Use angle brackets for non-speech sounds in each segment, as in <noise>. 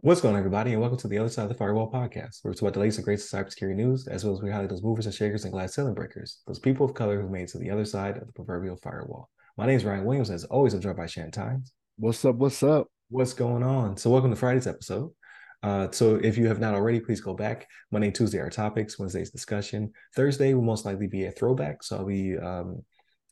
What's going on, everybody, and welcome to the Other Side of the Firewall podcast, where we talk about the latest and greatest cybersecurity news, as well as we highlight those movers and shakers and glass ceiling breakers, those people of color who made it to the other side of the proverbial firewall. My name is Ryan Williams, as always, I'm joined by Shannon Tynes. What's up? What's up? What's going on? So, welcome to Friday's episode. Uh, so, if you have not already, please go back. Monday Tuesday are topics, Wednesday's discussion. Thursday will most likely be a throwback. So, I'll be um,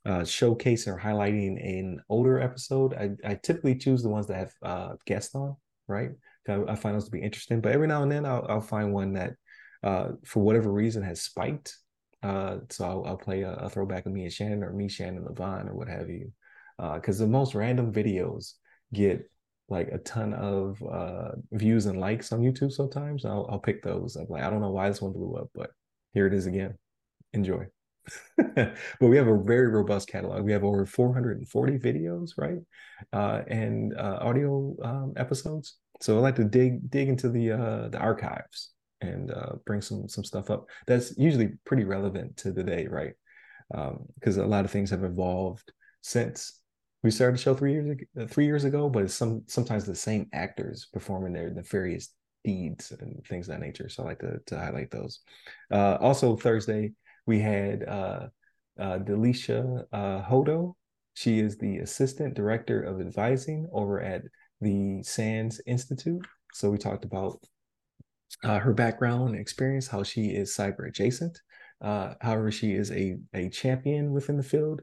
uh, showcasing or highlighting an older episode. I, I typically choose the ones that have uh, guests on, right? I, I, find those to be interesting. But every now and then, I'll, I'll find one that, uh, for whatever reason, has spiked. Uh, so I'll, I'll play a, a, throwback of me and Shannon, or me, Shannon, Levon, or what have you. Because uh, the most random videos get like a ton of uh, views and likes on YouTube. Sometimes I'll, I'll pick those. I'm like, I don't know why this one blew up, but here it is again. Enjoy. <laughs> but we have a very robust catalog. We have over 440 videos, right, uh, and uh, audio um, episodes. So I like to dig dig into the uh, the archives and uh, bring some some stuff up that's usually pretty relevant to the day, right? Because um, a lot of things have evolved since we started the show three years ago, uh, three years ago, but it's some sometimes the same actors performing their nefarious deeds and things of that nature. So I like to, to highlight those. Uh, also Thursday we had uh, uh, Delisha uh, Hodo. She is the assistant director of advising over at the SANS Institute. So we talked about uh, her background and experience, how she is cyber adjacent. Uh, however, she is a, a champion within the field.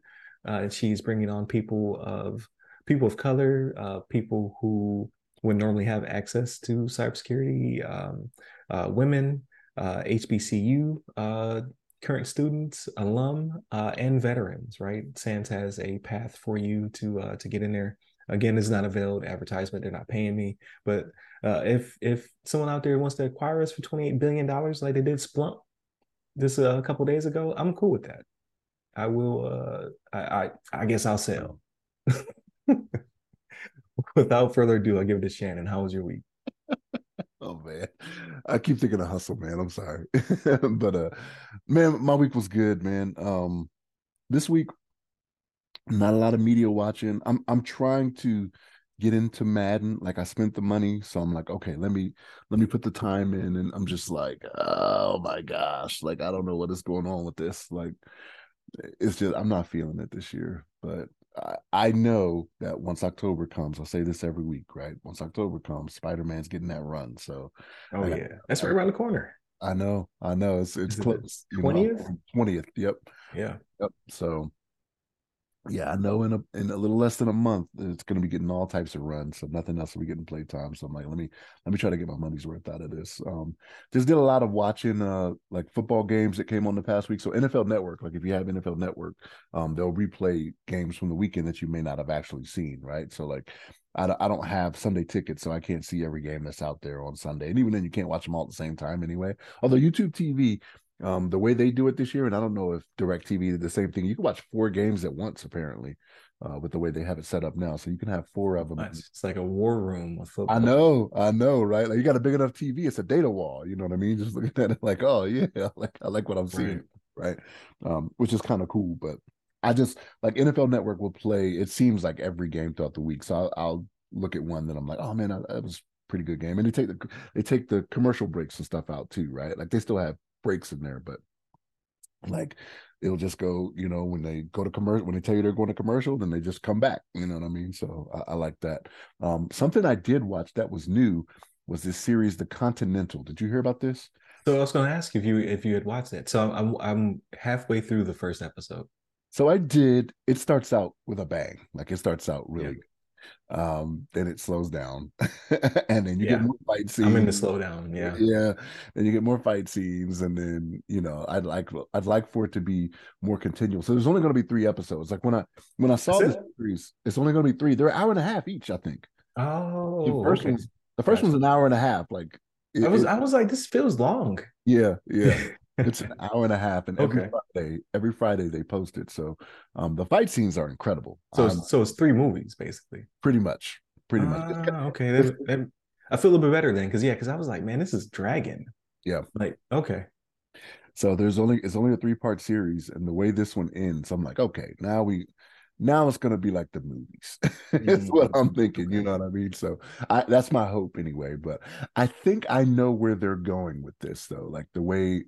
Uh, she's bringing on people of people of color, uh, people who would normally have access to cybersecurity, um, uh, women, HBCU uh, current students, alum, uh, and veterans, right? SANS has a path for you to uh, to get in there. Again, it's not a veiled advertisement; they're not paying me. But uh, if if someone out there wants to acquire us for twenty eight billion dollars, like they did Splunk this uh, a couple days ago, I'm cool with that. I will. Uh, I, I I guess I'll sell. <laughs> Without further ado, I'll give it to Shannon. How was your week? Man, I keep thinking of hustle, man. I'm sorry, <laughs> but uh, man, my week was good, man. Um, this week, not a lot of media watching. I'm I'm trying to get into Madden. Like I spent the money, so I'm like, okay, let me let me put the time in, and I'm just like, oh my gosh, like I don't know what is going on with this. Like, it's just I'm not feeling it this year, but I, know that once October comes, I'll say this every week, right? Once October comes, Spider Man's getting that run. So, oh yeah, that's right around the corner. I know, I know. It's it's close. Twentieth, twentieth. Yep. Yeah. Yep. So yeah, I know in a in a little less than a month it's going to be getting all types of runs, so nothing else will be getting play time. So I'm like, let me let me try to get my money's worth out of this. Um, just did a lot of watching uh like football games that came on the past week. So NFL Network, like if you have NFL Network, um, they'll replay games from the weekend that you may not have actually seen, right? So like I, I don't have Sunday tickets, so I can't see every game that's out there on Sunday. And even then, you can't watch them all at the same time anyway. Although YouTube TV um, the way they do it this year, and I don't know if DirecTV did the same thing. You can watch four games at once, apparently, uh, with the way they have it set up now. So you can have four of them. It's like a war room with football. I know, I know, right? Like you got a big enough TV, it's a data wall. You know what I mean? <laughs> Just looking at it like, oh yeah, <laughs> I like I like what I'm seeing, right? right? Um, which is kind of cool. But I just like NFL Network will play. It seems like every game throughout the week. So I'll, I'll look at one that I'm like, oh man, that was pretty good game. And they take the they take the commercial breaks and stuff out too, right? Like they still have breaks in there, but like it'll just go, you know, when they go to commercial, when they tell you they're going to commercial, then they just come back. You know what I mean? So I, I like that. Um, something I did watch that was new was this series, The Continental. Did you hear about this? So I was going to ask if you if you had watched it. So I'm I'm halfway through the first episode. So I did. It starts out with a bang. Like it starts out really um then it slows down. <laughs> And then you yeah. get more fight scenes i'm in the slowdown yeah. Yeah. And you get more fight scenes and then you know i'd like i'd like for it to be more continual. So there's only going to be three episodes. Like when i when i saw this series it's only going to be three. They're an hour and a half each i think. Oh the first okay. one's the first one's an hour and a half. Like it, i was it, i was like this feels long. Yeah yeah <laughs> it's an hour and a half, and every okay. Friday, every Friday they post it. So, um, the fight scenes are incredible. So, um, so it's three movies basically. Pretty much, pretty much. Ah, okay, that, that, I feel a little bit better then, because yeah, because I was like, man, this is Dragon. Yeah. Like, okay. So there's only it's only a three part series, and the way this one ends, I'm like, okay, now we now it's going to be like the movies. <laughs> That's what I'm thinking. You know what I mean? So I, that's my hope anyway. But I think I know where they're going with this, though. Like the way,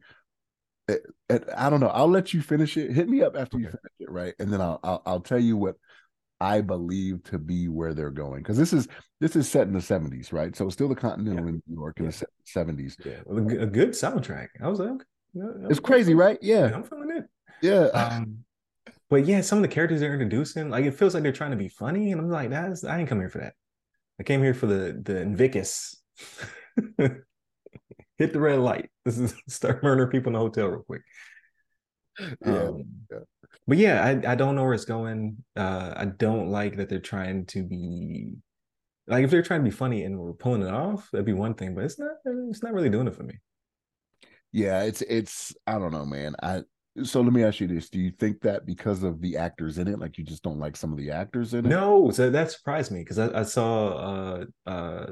I don't know. I'll let you finish it. Hit me up after you finish it, right? And then I'll, I'll I'll tell you what I believe to be where they're going because this is this is set in the 70s, right? So it's still the Continental yeah. in New York in yeah. the 70s. Yeah, a good soundtrack. I was like, okay. it's crazy, right? Yeah, I'm feeling it. Yeah. Um, but yeah, some of the characters they're introducing, like it feels like they're trying to be funny, and I'm like, that's I didn't come here for that. I came here for the the Invictus. <laughs> Hit the red light. <laughs> This is start murdering people in the hotel real quick. Yeah, um, yeah. But yeah, I, I don't know where it's going. Uh, I don't like that they're trying to be like if they're trying to be funny and we're pulling it off, that'd be one thing. But it's not. It's not really doing it for me. Yeah, it's it's. I don't know, man. I so let me ask you this: Do you think that because of the actors in it, like you just don't like some of the actors in it? No, so that surprised me because I, I, saw uh, uh,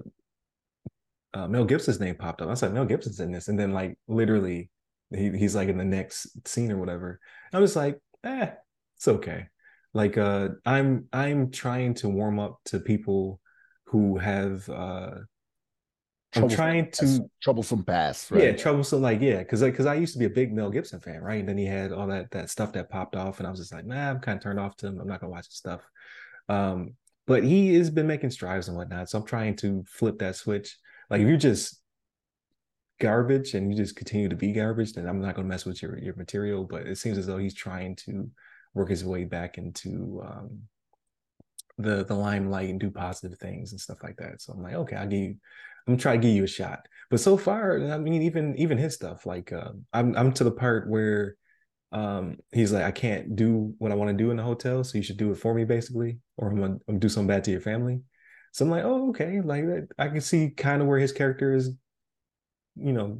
uh, Mel Gibson's name popped up. I was like, Mel Gibson's in this, and then like literally, he, he's like in the next scene or whatever. I was like, eh, it's okay. Like, uh, I'm I'm trying to warm up to people who have uh I'm trying to troublesome past, right? Yeah, troublesome. Like, yeah, because because I used to be a big Mel Gibson fan, right? And then he had all that that stuff that popped off, and I was just like, nah, I'm kind of turned off to him. I'm not gonna watch his stuff. Um, but he has been making strides and whatnot, so I'm trying to flip that switch. Like, if you're just garbage and you just continue to be garbage, then I'm not gonna mess with your your material. But it seems as though he's trying to work his way back into um the the limelight and do positive things and stuff like that. So I'm like, okay, I'll give you I'm trying to give you a shot. But so far, I mean, even even his stuff, like uh, I'm I'm to the part where um, he's like, I can't do what I want to do in the hotel, so you should do it for me, basically, or I'm gonna, I'm gonna do something bad to your family. So I'm like, oh, okay, like I can see kind of where his character is, you know,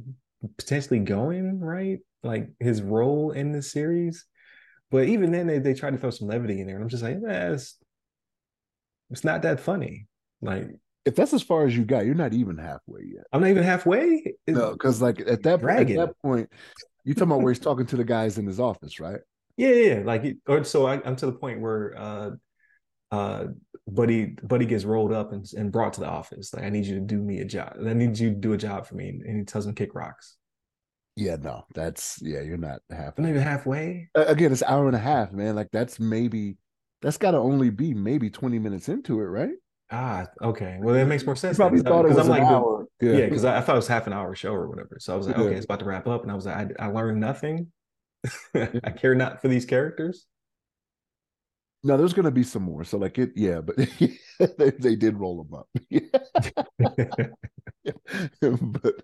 potentially going, right? Like his role in the series. But even then, they, they try to throw some levity in there, and I'm just like, eh, it's, it's not that funny. Like if that's as far as you got, you're not even halfway yet. I'm not even halfway. It's no, because like at that at that point, you talking about where he's talking to the guys in his office, right? Yeah, yeah. Like, or so I, am to the point where uh, uh, Buddy Buddy gets rolled up and, and brought to the office. Like, I need you to do me a job. I need you to do a job for me, and he tells him kick rocks. Yeah, no, that's yeah, you're not halfway. Not even halfway. Again, it's hour and a half, man. Like that's maybe that's got to only be maybe 20 minutes into it, right? Ah, okay. Well, that makes more sense. You probably thought it was I'm like, hour. Yeah, because I, I, thought it was half an hour show or whatever. So I was like, yeah. okay, it's about to wrap up, and I was like, I, I learned nothing. <laughs> I care not for these characters. No, there's going to be some more. So like it, yeah, but <laughs> they, they did roll them up. <laughs> but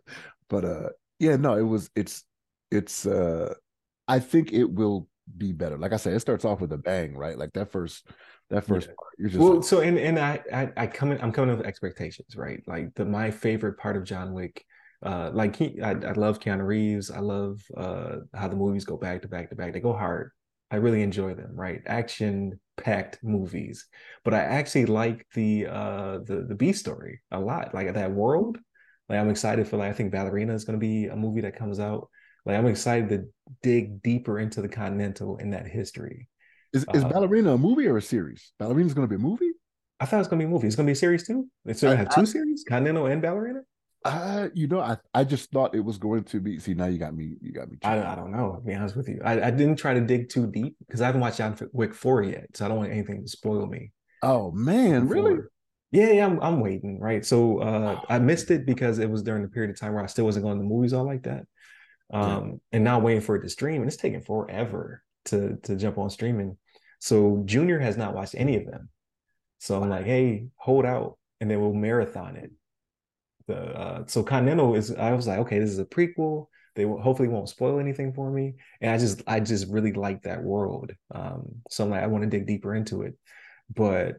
but uh, yeah, no, it was it's it's uh, I think it will be better. Like I said, it starts off with a bang, right? Like that first that first yeah. part. You're just well, like, so and and I, I I come in, I'm coming with expectations, right? Like the my favorite part of John Wick, uh, like he, I, I love Keanu Reeves. I love uh how the movies go back to back to back. They go hard. I really enjoy them, right? Action packed movies. But I actually like the uh the the B story a lot. Like that world. Like I'm excited for like I think Ballerina is gonna be a movie that comes out. Like I'm excited to dig deeper into the Continental in that history. Is is uh, Ballerina a movie or a series? Ballerina's going to be a movie. I thought it was going to be a movie. It's going to be a series too. It's going to have two I, series, Continental and Ballerina. Uh, you know, I, I just thought it was going to be. See, now you got me. You got me. I, I don't know. To be honest with you, I, I didn't try to dig too deep because I haven't watched John Wick four yet, so I don't want anything to spoil me. Oh man, really? Yeah, yeah, I'm, I'm waiting. Right, so uh, <sighs> I missed it because it was during the period of time where I still wasn't going to movies all like that. Um, yeah. and now waiting for it to stream, and it's taking forever to to jump on streaming. So Junior has not watched any of them. So I'm like, hey, hold out, and then we'll marathon it. The uh, so Continental is. I was like, okay, this is a prequel. They will, hopefully won't spoil anything for me, and I just I just really like that world. Um, so I'm like, I want to dig deeper into it, but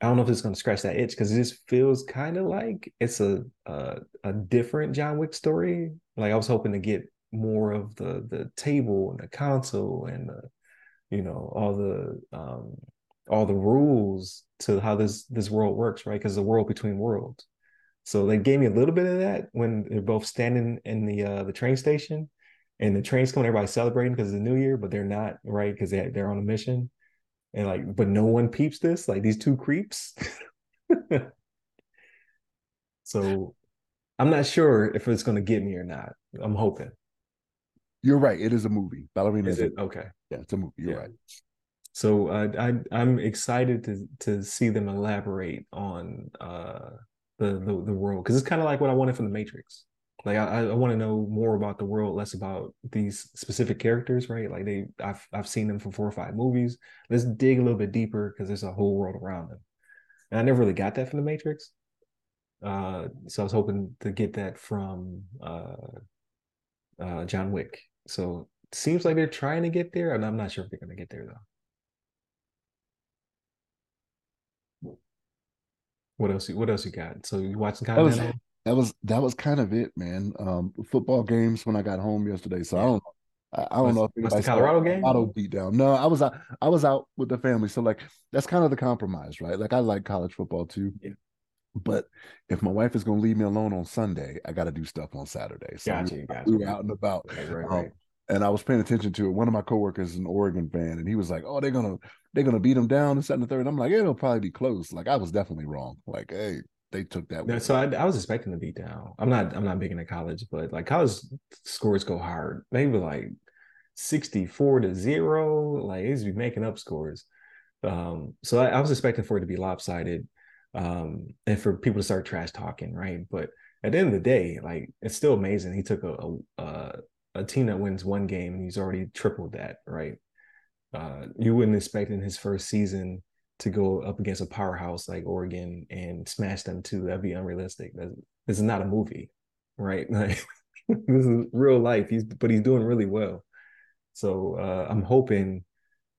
I don't know if it's going to scratch that itch because it just feels kind of like it's a, a a different John Wick story. Like I was hoping to get more of the the table and the console and the you know all the um all the rules to how this this world works right because the world between worlds so they gave me a little bit of that when they're both standing in the uh the train station and the train's coming everybody's celebrating because it's the new year but they're not right because they, they're on a mission and like, but no one peeps this. Like these two creeps. <laughs> so I'm not sure if it's going to get me or not. I'm hoping. You're right. It is a movie. Ballerina is, is it okay? Yeah, it's a movie. You're yeah. right. So uh, I I'm excited to to see them elaborate on uh, the the, the world because it's kind of like what I wanted from the Matrix. Like I, I want to know more about the world, less about these specific characters, right? Like they I've I've seen them for four or five movies. Let's dig a little bit deeper because there's a whole world around them. And I never really got that from the Matrix. Uh, so I was hoping to get that from uh, uh, John Wick. So seems like they're trying to get there, and I'm not sure if they're going to get there though. What else? What else you got? So you watching kind of that was that was kind of it, man. Um, football games when I got home yesterday. So. I don't I, I don't know if anybody the Colorado game auto beat down. No, I was out. I was out with the family. So like that's kind of the compromise, right? Like I like college football too. Yeah. But if my wife is going to leave me alone on Sunday, I got to do stuff on Saturday. So gotcha, we, gotcha. we were out and about. Right, right, right. Um, and I was paying attention to it. One of my coworkers is an Oregon fan, and he was like, "Oh, they're gonna they're gonna beat them down and second and third. I'm like, yeah, "It'll probably be close." Like I was definitely wrong. Like, hey, they took that. So I, I, was expecting to beat down. I'm not. I'm not big into college, but like college scores go hard. Maybe like 64 to zero. Like he's be making up scores. Um, so I, I, was expecting for it to be lopsided, um, and for people to start trash talking, right? But at the end of the day, like it's still amazing. He took a a, a team that wins one game and he's already tripled that, right? Uh, you wouldn't expect in his first season to go up against a powerhouse like Oregon and smash them too. That'd be unrealistic. That's, this is not a movie, right? <laughs> Like this is real life. He's but he's doing really well. So uh, I'm hoping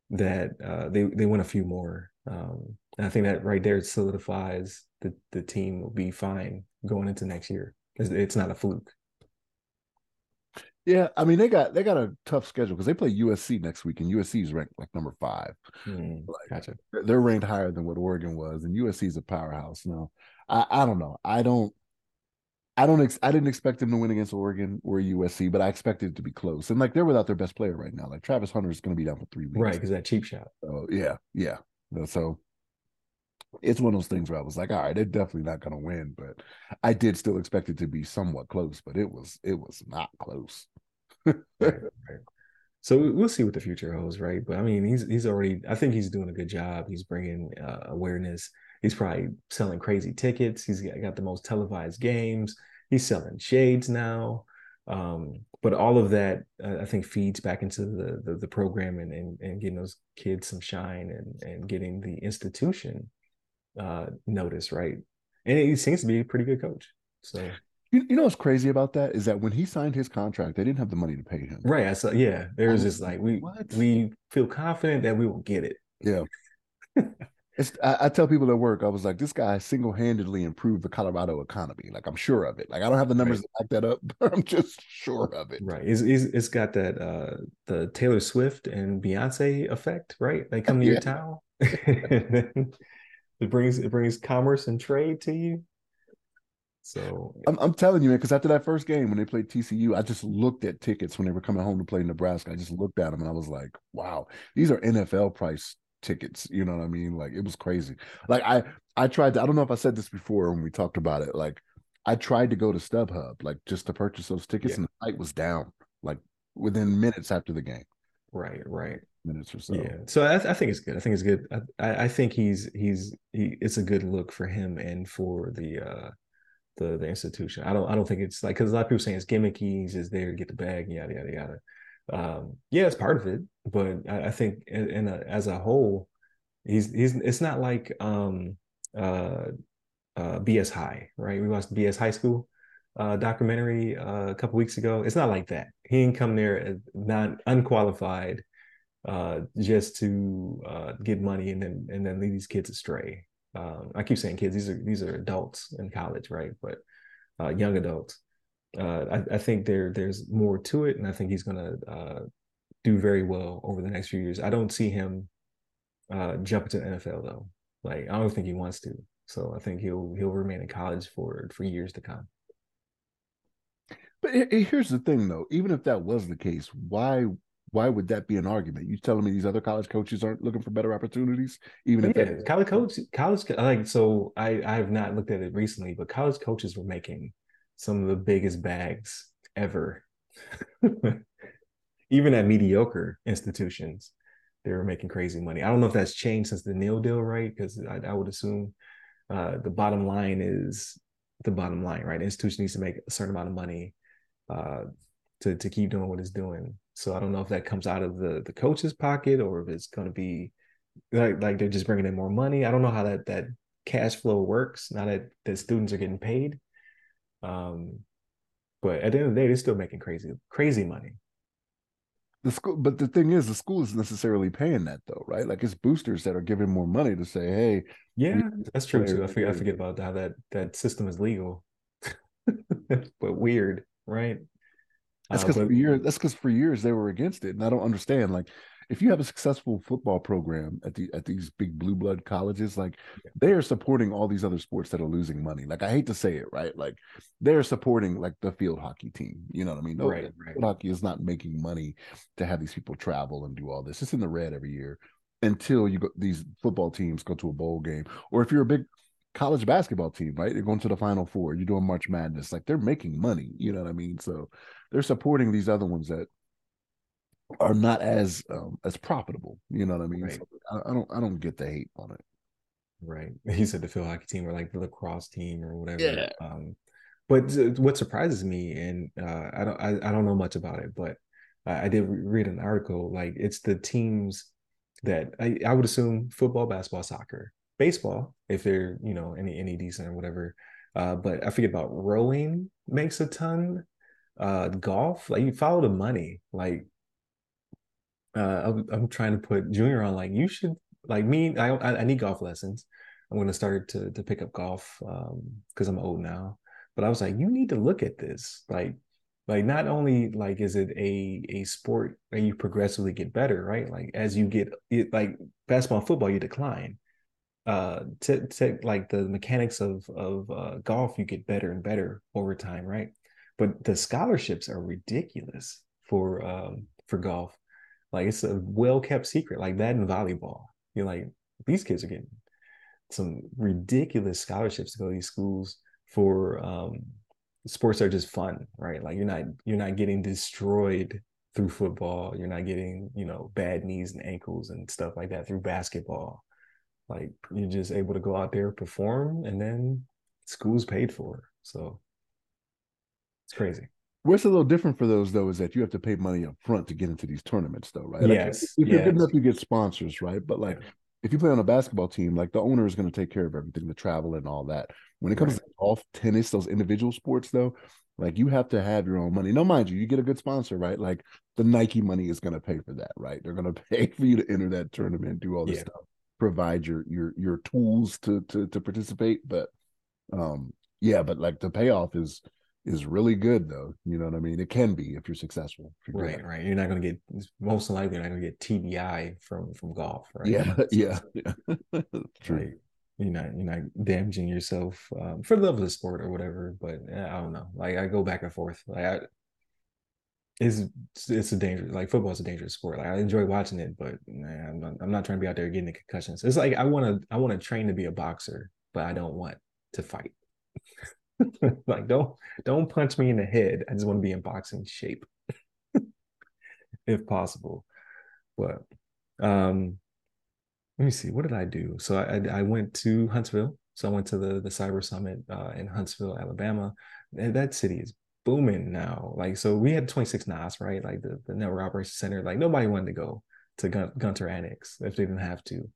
that uh, they they win a few more. Um, and I think that right there solidifies the the team will be fine going into next year. It's, it's not a fluke. Yeah, I mean they got they got a tough schedule because they play USC next week, and USC is ranked like number five. Mm, like, gotcha. They're ranked higher than what Oregon was, and USC is a powerhouse. Now, I, I don't know. I don't. I don't. Ex- I didn't expect them to win against Oregon or USC, but I expected it to be close. And like they're without their best player right now. Like Travis Hunter is going to be down for three weeks, right? Because that cheap shot. So yeah, yeah. So it's one of those things where I was like, all right, they're definitely not going to win, but I did still expect it to be somewhat close, but it was it was not close <laughs> right, right. So we'll see what the future holds, right? But I mean, he's he's already. I think he's doing a good job. He's bringing uh, awareness. He's probably selling crazy tickets. He's got, got the most televised games. He's selling shades now. Um, but all of that, uh, I think, feeds back into the the, the program and, and, and getting those kids some shine and and getting the institution uh, notice, right? And he seems to be a pretty good coach. So you, you know what's crazy about that is that when he signed his contract, they didn't have the money to pay him. Right. So yeah, there's just like we what? we feel confident that we will get it. Yeah. <laughs> it's I, I, tell people at work, I was like, this guy single handedly improved the Colorado economy. Like I'm sure of it. Like I don't have the numbers right. to back that up, <laughs> but I'm just sure of it. Right. It's, it's, it's got that uh the Taylor Swift and Beyonce effect, right? They come to <laughs> yeah. your town. It brings it brings commerce and trade to you. So I'm, I'm telling you, man, because after that first game when they played TCU, I just looked at tickets when they were coming home to play Nebraska. I just looked at them and I was like, wow, these are NFL price tickets. You know what I mean? Like it was crazy. Like I I tried to, I don't know if I said this before when we talked about it. Like I tried to go to StubHub, like just to purchase those tickets, yeah. and the site was down like within minutes after the game. Right, right. Minutes or so. Yeah. So I, I think it's good. I think it's good. I, I think he's he's he. It's a good look for him and for the uh the the institution. I don't I don't think it's like because a lot of people saying it's gimmicky. He's just there to get the bag, yada yada yada. Um, yeah, it's part of it, but I, I think in, in a, as a whole, he's he's it's not like um uh uh BS High, right? We watched BS High School uh documentary uh, a couple weeks ago. It's not like that. He didn't come there not unqualified uh just to uh get money and then and then lead these kids astray um, I keep saying kids; these are these are adults in college, right? But uh, young adults. Uh, I, I, think there there's more to it, and I think he's going to uh, do very well over the next few years. I don't see him jumping to NFL though. Like I don't think he wants to. So I think he'll he'll remain in college for for years to come. But here's the thing, though. Even if that was the case, why why would that be an argument? You telling me these other college coaches aren't looking for better opportunities, even if yeah, college coach, college like so. I I have not looked at it recently, but college coaches were making some of the biggest bags ever. <laughs> even at mediocre institutions, they were making crazy money. I don't know if that's changed since the NIL deal, right? Because I, I, would assume uh, the bottom line is the bottom line, right? The institution needs to make a certain amount of money uh, to to keep doing what it's doing. So I don't know if that comes out of the the coach's pocket or if it's going to be like like they're just bringing in more money. I don't know how that that cash flow works now that the students are getting paid. Um, but at the end of the day, they're still making crazy crazy money. The school but the thing is the school is necessarily paying that though right? Like it's boosters that are giving more money to say hey yeah that's true too. I forget, I forget about how that that system is legal. <laughs> But weird right that's because uh, for years that's because for years they were against it and i don't understand like if you have a successful football program at the at these big blue blood colleges, like yeah. they are supporting all these other sports that are losing money. Like I hate to say it, right? Like they're supporting like the field hockey team. You know what I mean? No, right, right. hockey is not making money to have these people travel and do all this. It's in the red every year until you go these football teams go to a bowl game. Or if you're a big college basketball team, right? They're going to the final four, you're doing March Madness. Like they're making money, you know what I mean? So they're supporting these other ones that are not as um, as profitable. You know what I mean? Right. So I, I, don't I don't get the hate on it. Right. <laughs> He said the field hockey team or like the lacrosse team or whatever. Yeah. Um, but what surprises me, and uh, I don't I, I don't know much about it, but I, I did read an article. Like it's the teams that I, I would assume football, basketball, soccer, baseball, if they're you know any any decent or whatever. Uh, but I forget about rowing makes a ton. Uh, golf, like you follow the money. Like uh, I'm, I'm trying to put Junior on like you should like me. I I, need golf lessons. I'm going to start to to pick up golf because um, I'm old now. But I was like, you need to look at this. Like, like not only like is it a a sport where you progressively get better, right? Like as you get it, like basketball and football, you decline. Uh, to, to like the mechanics of of uh, golf, you get better and better over time, right? But the scholarships are ridiculous for um, for golf. Like it's a well kept secret, like that in volleyball. You're like, these kids are getting some ridiculous scholarships to go to these schools for um, sports are just fun, right? Like you're not you're not getting destroyed through football. You're not getting, you know, bad knees and ankles and stuff like that through basketball. Like you're just able to go out there, perform, and then school's paid for. So it's crazy. What's a little different for those though is that you have to pay money up front to get into these tournaments, though, right? Yes. If you're good enough, you get sponsors, right? But like, if you play on a basketball team, like the owner is going to take care of everything, the travel and all that. When it comes right. to golf, tennis, those individual sports, though, like you have to have your own money. No, mind you, you get a good sponsor, right? Like the Nike money is going to pay for that, right? They're going <laughs> to pay for you to enter that tournament, do all this yeah. stuff, provide your your your tools to to to participate. But um, yeah, but like the payoff is is really good though. You know what I mean? It can be if you're successful. If you're right, right. You're not going to get most likely you're not going to get TBI from from golf, right? Yeah, yeah, yeah. <laughs> True. Right. You're not you're not damaging yourself um, for the love of the sport or whatever. But I don't know. Like I go back and forth. Like I, it's it's a dangerous like football is a dangerous sport. Like I enjoy watching it, but man, I'm not, I'm not trying to be out there getting the concussions. It's like I want to I want to train to be a boxer, but I don't want to fight. <laughs> like don't don't punch me in the head. I just want to be in boxing shape, <laughs> if possible. But um, let me see. What did I do? So I I went to Huntsville. So I went to the the Cyber Summit uh, in Huntsville, Alabama. And that city is booming now. Like so, we had 26 NOS, right? Like the the Network Operations Center. Like nobody wanted to go to Gun- Gunter Annex if they didn't have to.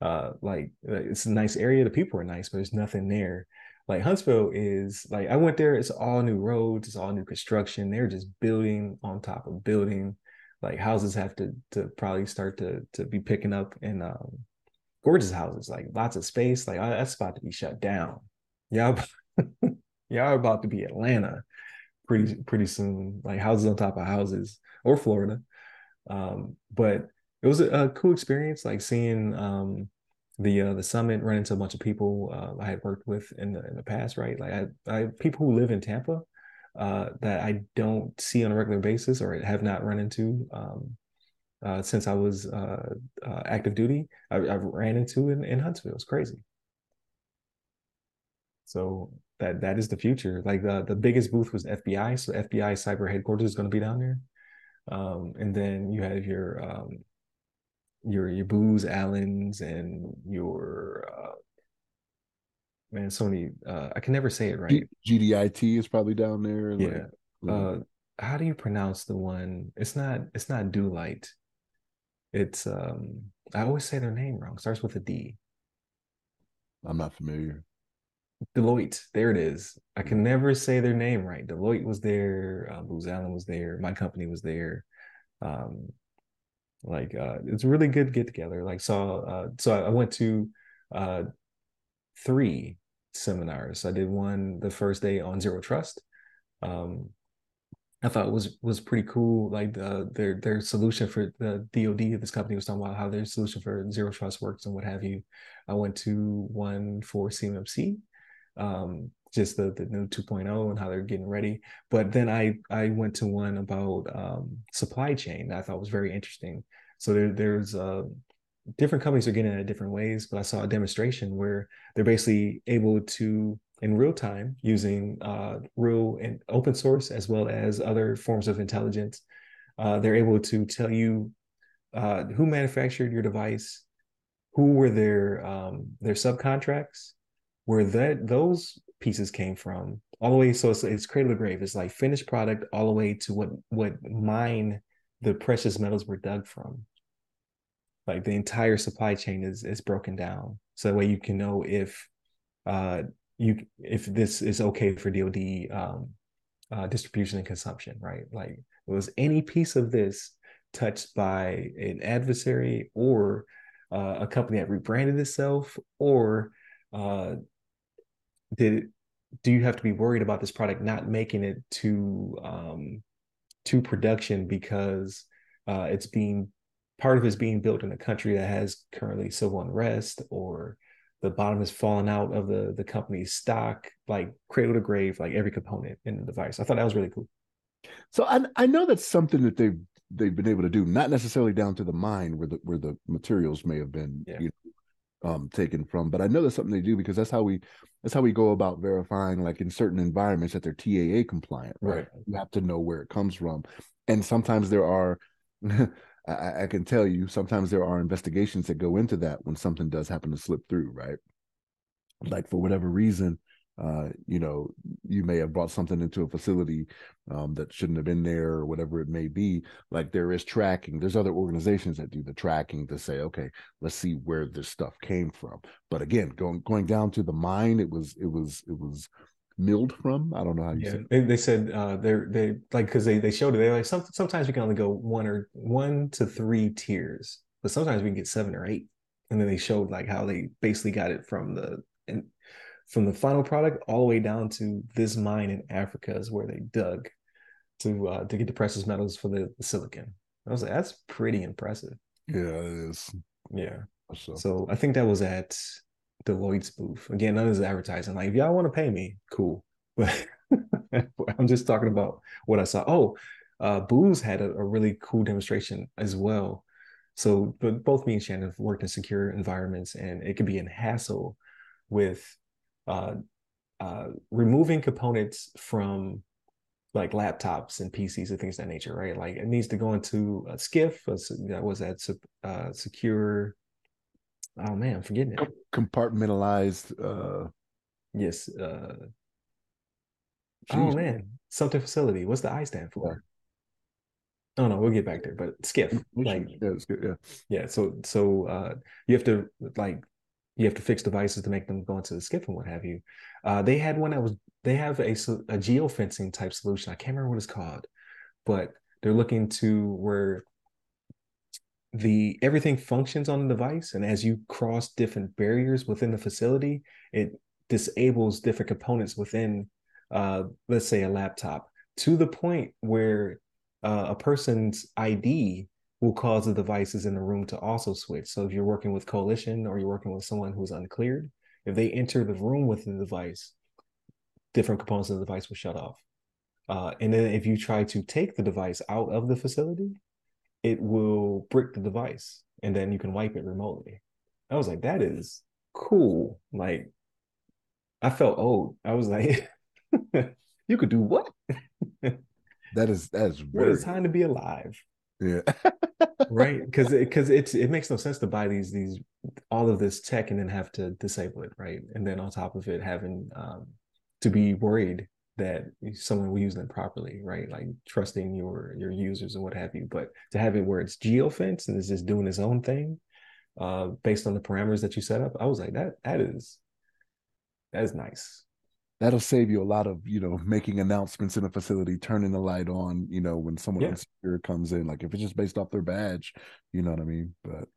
Uh, like it's a nice area. The people are nice, but there's nothing there like Huntsville is like I went there, it's all new roads, it's all new construction. They're just building on top of building. Like houses have to to probably start to to be picking up in um gorgeous houses, like lots of space. Like that's about to be shut down. Y'all <laughs> are about to be Atlanta pretty pretty soon. Like houses on top of houses or Florida. Um, but it was a, a cool experience, like seeing um the uh, the summit, run into a bunch of people uh, I had worked with in the in the past, right? Like I, I people who live in Tampa uh, that I don't see on a regular basis or have not run into. Um, uh, since I was uh, uh, active duty. I, I, ran into in, in Huntsville. It's crazy. So that that is the future. Like the the biggest booth was FBI, so FBI cyber headquarters is going to be down there. Um, and then you have your um, your your Booz Allens and your uh, man, Sony. Uh, I can never say it right. GDIT is probably down there. Yeah. Like, uh, how do you pronounce the one? It's not. It's not do Light. It's. um I always say their name wrong. starts with a D. I'm not familiar. Deloitte. There it is. I can never say their name right. Deloitte was there. Uh, Booz Allen was there. My company was there. Um, like uh, it's a really good get together. Like saw. Uh, so I went to uh, three seminars. I did one the first day on zero trust. Um, I thought was was pretty cool. Like the, their their solution for the DoD, this company was talking about how their solution for zero trust works and what have you. I went to one for CMMC, um, just the the new 2.0 and how they're getting ready. But then I I went to one about um, supply chain that I thought was very interesting. So there, there's uh, different companies are getting it in different ways, but I saw a demonstration where they're basically able to, in real time, using uh, real and open source as well as other forms of intelligence, uh, they're able to tell you uh, who manufactured your device, who were their um, their subcontracts, where that those pieces came from, all the way. So it's, it's cradle to grave. It's like finished product all the way to what what mine the precious metals were dug from like the entire supply chain is is broken down so that way you can know if uh you if this is okay for DoD um, uh, distribution and consumption, right? Like, was any piece of this touched by an adversary or uh, a company that rebranded itself, or uh, did do you have to be worried about this product not making it to um, to production because uh, it's being part of it's being built in a country that has currently civil unrest or the bottom is falling out of the the company's stock like cradle to grave like every component in the device i thought that was really cool so i, I know that's something that they've they've been able to do not necessarily down to the mine where the where the materials may have been yeah. you know, um, taken from but i know that's something they do because that's how we that's how we go about verifying like in certain environments that they're taa compliant right, right. you have to know where it comes from and sometimes there are <laughs> I, I, can tell you sometimes there are investigations that go into that when something does happen to slip through, right? Like for whatever reason, uh, you know, you may have brought something into a facility um, that shouldn't have been there or whatever it may be. Like there is tracking. There's other organizations that do the tracking to say, okay, let's see where this stuff came from. But again, going going down to the mine, it was it was it was milled from. I don't know how you yeah. say. They, they said uh, they're they like because they they showed it. They're like some, sometimes we can only go one or one to three tiers, but sometimes we can get seven or eight. And then they showed like how they basically got it from the and from the final product all the way down to this mine in Africa is where they dug to uh, to get the precious metals for the, the silicon. I was like, that's pretty impressive. Yeah, it is. Yeah. So. so I think that was at Deloitte's booth. Again, none of this advertising. Like, if y'all want to pay me, cool. But <laughs> I'm just talking about what I saw. Oh, uh, Booz had a, a, really cool demonstration as well. So, but both me and Shannon have worked in secure environments, and it could be a hassle with removing components from like laptops and PCs and things of that nature, right? Like it needs to go into a SCIF, that was that uh, secure oh man, I'm forgetting it. Compartmentalized. uh Yes. uh Oh man, something facility. What's the I stand for? Yeah. Oh no, we'll get back there. But SCIF, like yeah, good. Yeah, yeah. So so uh you have to like you have to fix devices to make them go into the SCIF and what have you. Uh, they had one that was they have a a geofencing type solution. I can't remember what it's called, but they're looking to where the everything functions on the device and as you cross different barriers within the facility it disables different components within uh, let's say a laptop to the point where uh, a person's id will cause the devices in the room to also switch so if you're working with coalition or you're working with someone who's uncleared if they enter the room with the device different components of the device will shut off uh, and then if you try to take the device out of the facility it will brick the device and then you can wipe it remotely. I was like, that is cool. Like, I felt old. I was like, <laughs> you could do what? <laughs> that is that's very... what a time to be alive. Yeah. <laughs> right. Because because it, it's it makes no sense to buy these these all of this tech and then have to disable it, right? And then on top of it, having um, to be worried that someone will use them properly, right? Like trusting your your users and what have you. But to have it where it's geo geofence and it's just doing its own thing, uh, based on the parameters that you set up, I was like, that that is that is nice. That'll save you a lot of, you know, making announcements in a facility, turning the light on, you know, when someone yeah. comes in. Like if it's just based off their badge, you know what I mean? But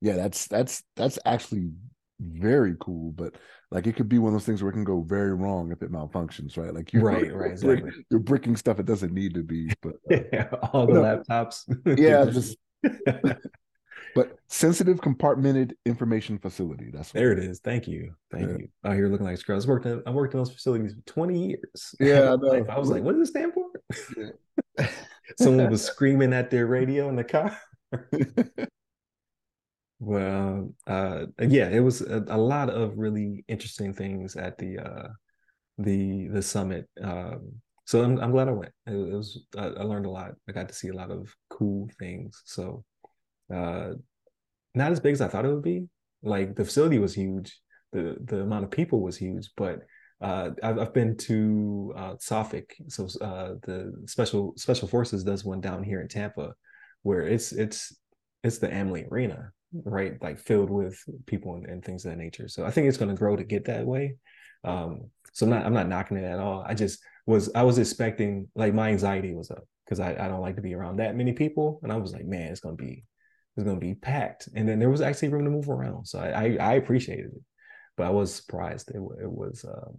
yeah, that's that's that's actually very cool, but like it could be one of those things where it can go very wrong if it malfunctions, right? Like you're right, right, exactly. you're bricking stuff it doesn't need to be, but uh, yeah, <laughs> all the laptops. <laughs> yeah, just <laughs> but sensitive compartmented information facility. That's there it is. Thank you, thank yeah. you. Out here looking like a scrubs. Worked in I worked in those facilities for twenty years. <laughs> Yeah, I, I was like, what does it stand for? Yeah. <laughs> Someone was <laughs> screaming at their radio in the car. Well, uh, yeah, it was a, a, lot of really interesting things at the uh, the the summit. Um, so I'm I'm glad I went. It, it was I, I, learned a lot. I got to see a lot of cool things. So uh, not as big as I thought it would be. Like the facility was huge. The the amount of people was huge, but uh, I've, I've been to uh, so uh, the special special forces does one down here in Tampa, where it's it's it's the Amalie Arena, right? Like filled with people and, and things of that nature. So I think it's going to grow to get that way. Um, so I'm not I'm not knocking it at all. I just was I was expecting like my anxiety was up because I, I don't like to be around that many people, and I was like, man, it's gonna be it's gonna be packed. And then there was actually room to move around, so I I, I appreciated it, but I was surprised it, it was um,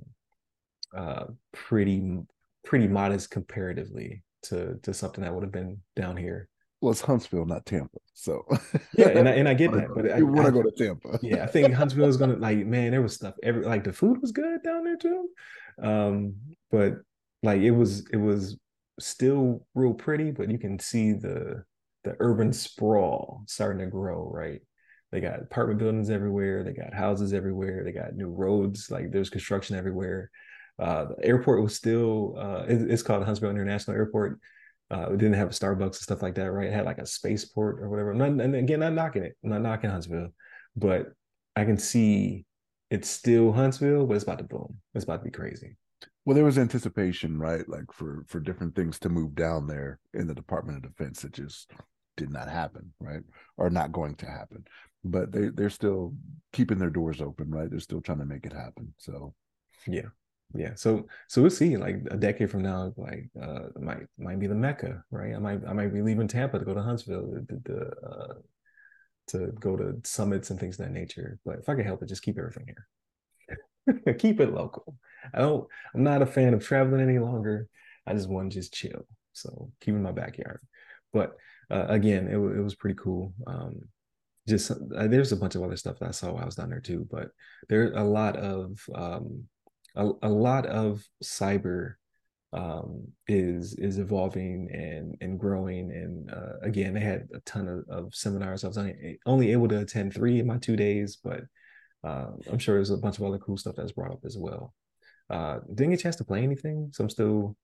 uh, pretty pretty modest comparatively to to something that would have been down here well, it's Huntsville, not Tampa. So yeah, and I, and I <laughs> get that, but you want to go to Tampa. yeah, I think Huntsville is gonna <laughs> like man, there was stuff every like the food was good down there too, um, but like it was it was still real pretty, but you can see the the urban sprawl starting to grow. Right, they got apartment buildings everywhere, they got houses everywhere, they got new roads. Like there's construction everywhere. Uh, the airport was still uh, it, it's called Huntsville International Airport uh, it didn't have a Starbucks and stuff like that, right? It had like a spaceport or whatever. Not, and again, not knocking it. I'm not knocking Huntsville, but I can see it's still Huntsville, but it's about to boom. It's about to be crazy. Well, there was anticipation, right? Like for for different things to move down there in the Department of Defense that just did not happen, right? Or not going to happen. But they they're still keeping their doors open, right? They're still trying to make it happen. So yeah yeah so so we'll see like a decade from now like uh might might be the mecca right i might i might be leaving tampa to go to huntsville to, uh, to go to summits and things of that nature but if i can help it just keep everything here <laughs> keep it local i don't i'm not a fan of traveling any longer i just want to just chill so keep in my backyard but uh, again it, it was pretty cool um just uh, there's a bunch of other stuff that i saw while i was down there too but there a lot of um a, a lot of cyber um, is is evolving and and growing. And uh, again, they had a ton of, of, seminars. I was only, only able to attend three in my two days, but uh, I'm sure there's a bunch of other cool stuff that's brought up as well. Uh, didn't get a chance to play anything, so I'm still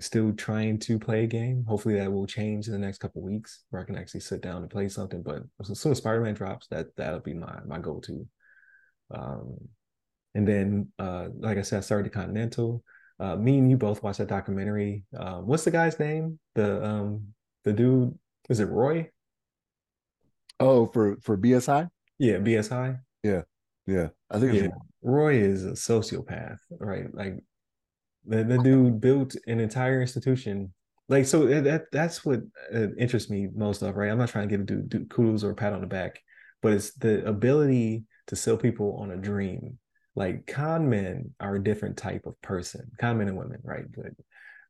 still trying to play a game. Hopefully that will change in the next couple weeks where I can actually sit down and play something. But as soon as Spider-Man drops, that that'll be my my go-to. Um, and then, uh, like I said, I started the Continental. Uh, me and you both watched that documentary. Uh, what's the guy's name? The um, the dude is it Roy? Oh, for for BSI. Yeah, BSI. Yeah, yeah. I think yeah. Roy is a sociopath, right? Like the, the dude built an entire institution. Like so that that's what uh, interests me most of, right? I'm not trying to give a dude, kudos or a pat on the back, but it's the ability to sell people on a dream like con men are a different type of person con men and women right but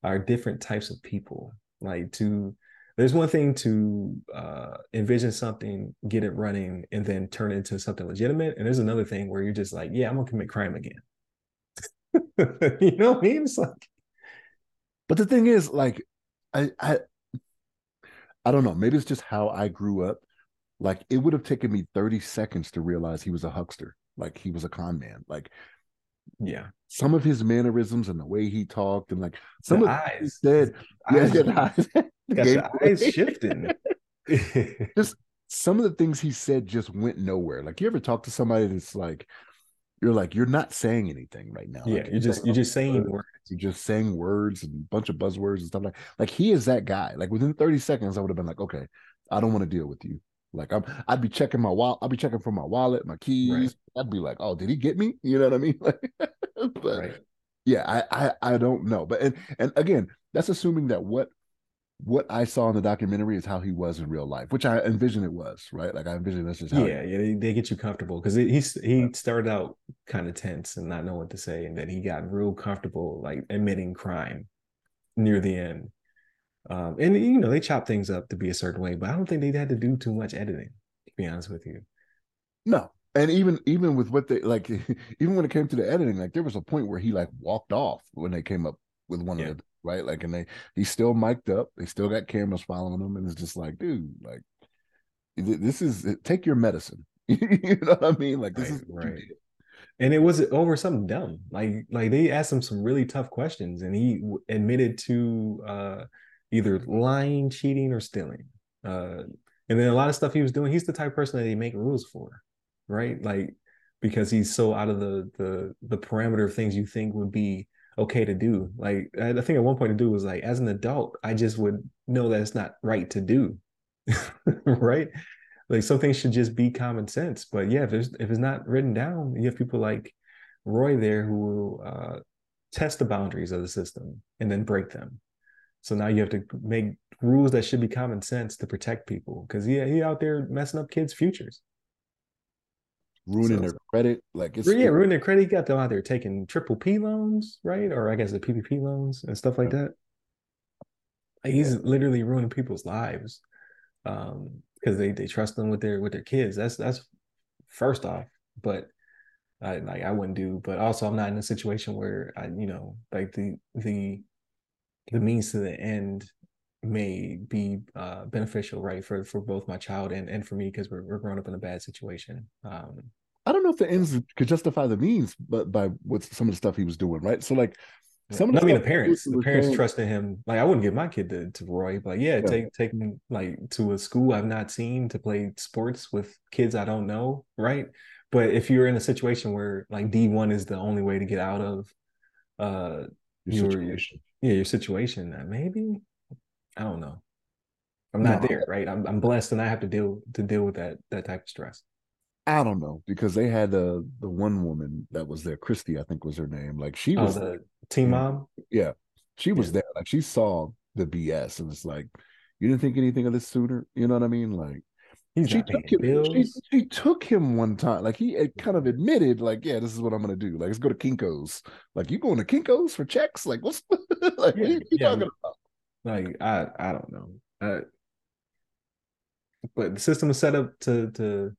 are different types of people like to there's one thing to uh, envision something get it running and then turn it into something legitimate and there's another thing where you're just like yeah i'm gonna commit crime again <laughs> you know what i mean it's like but the thing is like i i I don't know. Maybe it's just how I grew up. Like it would have taken me 30 seconds to realize he was a huckster. Like he was a con man. Like yeah, some of his mannerisms and the way he talked and like some the of eyes. he said, eyes, yeah, the eyes, <laughs> got eyes shifting. <laughs> just some of the things he said just went nowhere. Like you ever talk to somebody that's like, you're like, you're not saying anything right now. Yeah, like, you're just you're just saying words. You're just saying words and a bunch of buzzwords and stuff like. Like he is that guy. Like within 30 seconds, I would have been like, okay, I don't want to deal with you. Like I'm, I'd be checking my wallet. I'd be checking for my wallet, my keys. Right. I'd be like, oh, did he get me? You know what I mean? <laughs> but right. yeah, I, I, I don't know. But and and again, that's assuming that what what I saw in the documentary is how he was in real life, which I envision it was, right? Like I envision this is how. Yeah, yeah, they, they, get you comfortable because he he started out kind of tense and not know what to say, and then he got real comfortable, like admitting crime near the end. Um, and you know they chop things up to be a certain way, but I don't think they had to do too much editing. To be honest with you, no. And even even with what they like, <laughs> even when it came to the editing, like there was a point where he like walked off when they came up with one yeah. of the right? Like, and they he's still mic'd up. They still got cameras following him, and it's just like, dude, like, this is take your medicine. <laughs> you know what I mean? Like, this right, is right. And it was over something dumb. Like, like they asked him some really tough questions, and he admitted to uh, either lying, cheating, or stealing. Uh, and then a lot of stuff he was doing. He's the type person that they make rules for, right? Like because he's so out of the the the parameter of things you think would be okay to do. Like I think at one point to do was like as an adult, I just would know that it's not right to do. <laughs> right? Like some things should just be common sense. But yeah, if there's if it's not written down, you have people like Roy there who will uh, test the boundaries of the system and then break them. So now you have to make rules that should be common sense to protect people because yeah, he out there messing up kids' futures ruining so, their credit. Like it's yeah, ruining their credit. You got them out there taking triple P loans, right? Or I guess the PPP loans and stuff like that. Like he's literally ruining people's lives um, because they they trust them with their with their kids. That's that's first off, but I like I wouldn't do. But also, I'm not in a situation where I you know like the the the means to the end may be uh, beneficial, right, for for both my child and and for me because we're we're growing up in a bad situation. Um, don't know if the ends could justify the means, but by what some of the stuff he was doing, right? So like. Some I mean, the parents, the parents saying, trusted him. Like, I wouldn't give my kid to, to Roy, but yeah, yeah, take take him like to a school I've not seen to play sports with kids I don't know, right? But if you're in a situation where like D one is the only way to get out of uh your, your situation, yeah, your situation, maybe I don't know. I'm not no. there, right? I'm I'm blessed, and I have to deal to deal with that that type of stress. I don't know because they had the the one woman that was there, Christy, I think was her name. Like she oh, was the team mm-hmm. mom. Yeah, she was yeah. there. Like she saw the BS, and it's like you didn't think anything of this sooner. You know what I mean? Like He's she took him. She, she, took him one time. Like he kind of mm-hmm. admitted, like, yeah, this is what I'm gonna do. Like, let's go to Kinkos. Like, you going to Kinkos for checks? Like, what's <laughs> like yeah, what are you yeah. talking about? Like I I don't know. I, but the system is set up to to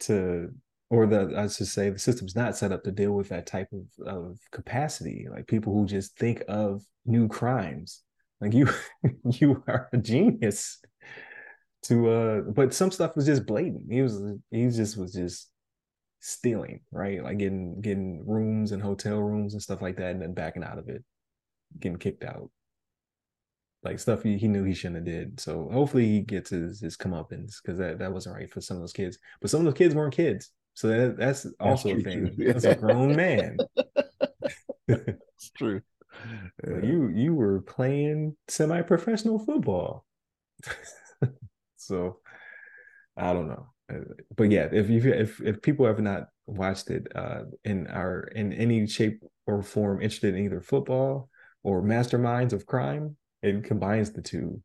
to or the I should say the system's not set up to deal with that type of, of capacity. Like people who just think of new crimes. Like you <laughs> you are a genius to uh but some stuff was just blatant. He was he just was just stealing, right? Like getting getting rooms and hotel rooms and stuff like that and then backing out of it, getting kicked out like stuff he, he knew he shouldn't have did. So hopefully he gets his his comeuppance because that, that wasn't right for some of those kids. But some of those kids weren't kids. So that, that's also that's a thing. Too. That's a grown man. <laughs> it's true. Yeah. You you were playing semi-professional football. <laughs> so I don't know. But yeah, if you if if people have not watched it uh in our in any shape or form interested in either football or masterminds of crime, it combines the two.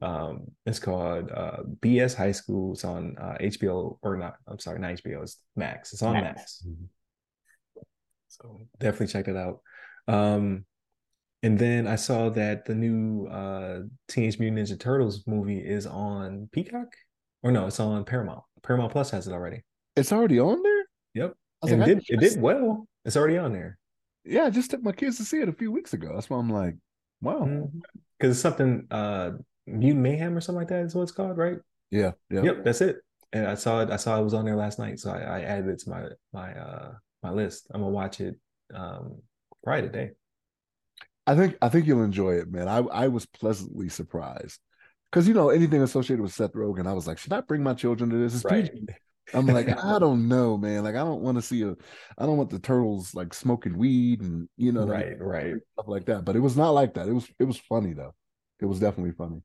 Um, it's called uh, BS High School. It's on uh, HBO or not. I'm sorry, not HBO. It's Max. It's on Max. Max. Mm-hmm. So definitely check it out. Um, and then I saw that the new uh, Teenage Mutant Ninja Turtles movie is on Peacock, or no, it's on Paramount. Paramount Plus has it already. It's already on there. Yep. And like, it, did, it did well. It's already on there. Yeah, I just took my kids to see it a few weeks ago. That's why I'm like, wow. Mm-hmm because it's something uh Mutant Mayhem or something like that is what it's called, right? Yeah, yeah. Yep, that's it. And I saw it. I saw it was on there last night, so I, I added it to my my uh my list. I'm gonna watch it um probably today. I think I think you'll enjoy it, man. I I was pleasantly surprised because you know anything associated with Seth Rogen, I was like, should I bring my children to this? It's Right. PG. I'm like, <laughs> I don't know, man. Like, I don't want to see a, I don't want the turtles like smoking weed and you know, I mean? right, right. stuff like that. But it was not like that. It was it was funny though. It was definitely funny.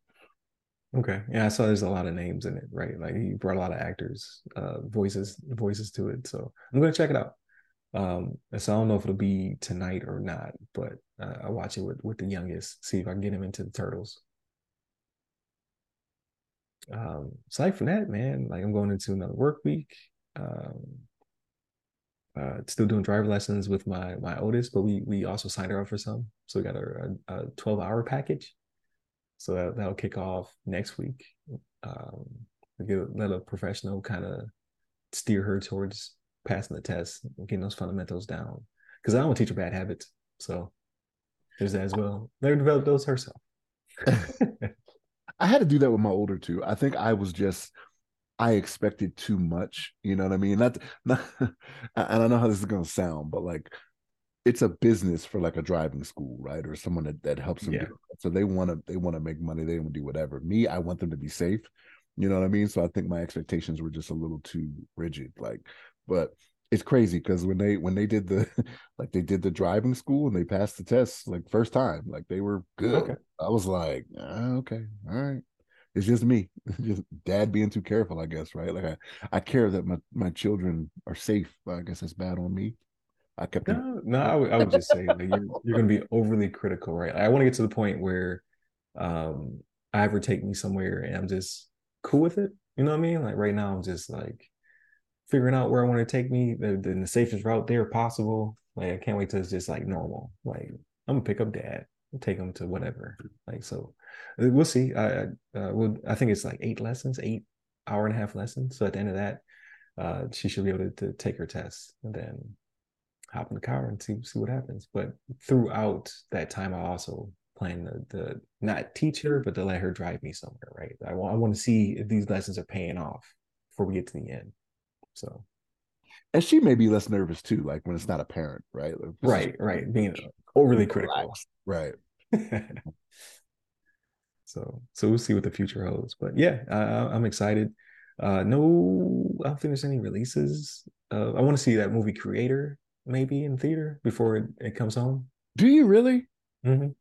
Okay. Yeah, I saw there's a lot of names in it, right? Like he brought a lot of actors, uh voices, voices to it. So I'm gonna check it out. Um, so I don't know if it'll be tonight or not, but uh, I'll watch it with, with the youngest, see if I can get him into the turtles. Um, aside from that, man, like I'm going into another work week. Um, uh, still doing driver lessons with my my oldest, but we we also signed her up for some, so we got a, a 12 hour package. So that, that'll kick off next week. Um, we get let a professional kind of steer her towards passing the test, getting those fundamentals down. Because I don't want to teach her bad habits, so there's that as well. Let her develop those herself. <laughs> <laughs> I had to do that with my older two. I think I was just I expected too much. You know what I mean? Not, not and <laughs> I know how this is gonna sound, but like it's a business for like a driving school, right? Or someone that, that helps them. Yeah. So they want to they want to make money. They want to do whatever. Me, I want them to be safe. You know what I mean? So I think my expectations were just a little too rigid. Like, but it's crazy because when they when they did the <laughs> like they did the driving school and they passed the test like first time, like they were good. Okay. I was like, ah, okay, all right. It's just me, <laughs> just dad being too careful, I guess, right? Like I, I care that my my children are safe. I guess that's bad on me. I kept them. No, no, I would, just say like you're you're gonna be <laughs> overly critical, right? I want to get to the point where um I ever take me somewhere and I'm just cool with it. You know what I mean? Like right now I'm just like figuring out where I want to take me, the, the, the safest route there possible. Like I can't wait till it's just like normal. Like I'm gonna pick up dad, take him to whatever. Like so, uh, we'll see. I I, uh, we'll, I think it's like eight lessons, eight hour and a half lessons. So at the end of that, uh, she should be able to, to take her test and then hop in the car and see see what happens. But throughout that time, I also plan to, to not teach her, but to let her drive me somewhere. Right? I want I want to see if these lessons are paying off before we get to the end. So And she may be less nervous too, like when it's not a parent, right? Like, right, right, being overly critical. Right. <laughs> so so we'll see what the future holds. But yeah, I, I'm excited. Uh, no, I don't think there's any releases. Uh, I want to see that movie Creator maybe in theater before it, it comes home. Do you really? Mhm.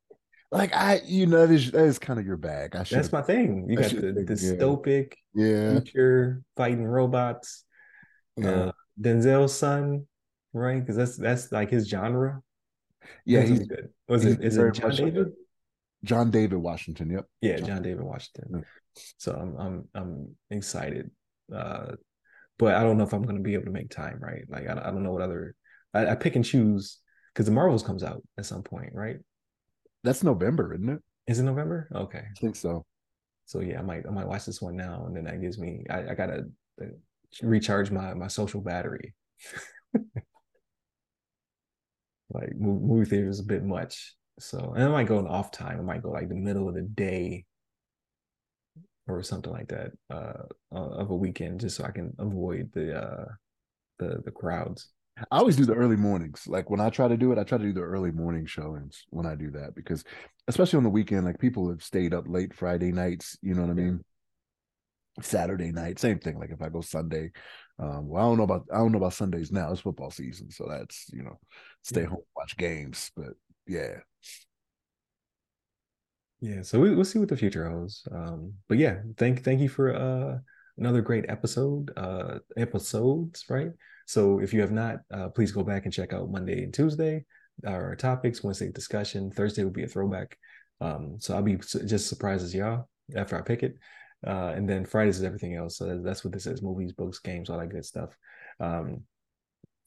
Like I, you know, that is that is kind of your bag. I should. That's my thing. You I got the dystopic yeah. future fighting robots. Yeah. Uh, Denzel's son, right? Because that's that's like his genre. yeah. That's He's good. Was he's it is it John David? John David Washington. Yep. Yeah, John John David Washington. Yeah. So I'm I'm I'm excited. Uh but I don't know if I'm gonna be able to make time, right? Like I, I don't know what other I, I pick and choose because the Marvels comes out at some point, right? That's November, isn't it? Is it November? Okay. I think so. So yeah, I might I might watch this one now and then that gives me I, I gotta uh, recharge my my social battery. <laughs> like movie, theater is a bit much. So and I might go in off time. I might go like the middle of the day or something like that uh of a weekend just so I can avoid the uh the the crowds. I always do the early mornings. Like when I try to do it, I try to do the early morning showings when I do that because, especially on the weekend, like people have stayed up late Friday nights. You know what I mean? Saturday night, same thing. Like if I go Sunday, um, well, I don't know about I don't know about Sundays now. It's football season, so that's you know, stay Yeah. home watch games. But yeah, Yeah, so we, we'll see what the future holds. Um, but yeah, thank thank you for uh another great episode, uh episodes, right? So if you have not, uh, please go back and check out Monday and Tuesday, our topics, Wednesday discussion, Thursday will be a throwback. Um, so I'll be just surprised as y'all after I pick it. Uh, and then Fridays is everything else. So that's what this is: movies, books, games, all that good stuff. Um,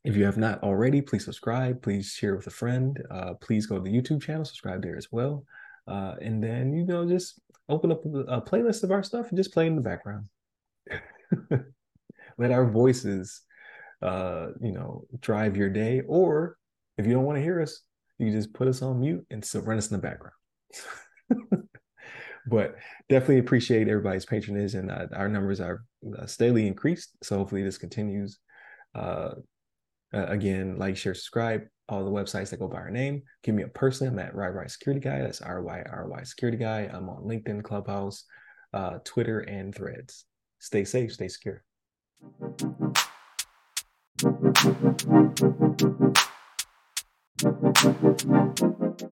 if you have not already, please subscribe. Please share with a friend. Uh, please go to the YouTube channel, subscribe there as well. Uh, and then you know, just open up a, playlist of our stuff and just play in the background. <laughs> Let our voices, uh, you know, drive your day. Or if you don't want to hear us, you just put us on mute and run us in the background. <laughs> but definitely appreciate everybody's patronage, and uh, our numbers are uh, steadily increased. So hopefully this continues. Uh, again, like, share, subscribe. All the websites that go by our name. Give me a person. I'm at RyRy Security Guy. That's R Y R Y Security Guy. I'm on LinkedIn, Clubhouse, uh, Twitter, and Threads. Stay safe. Stay secure.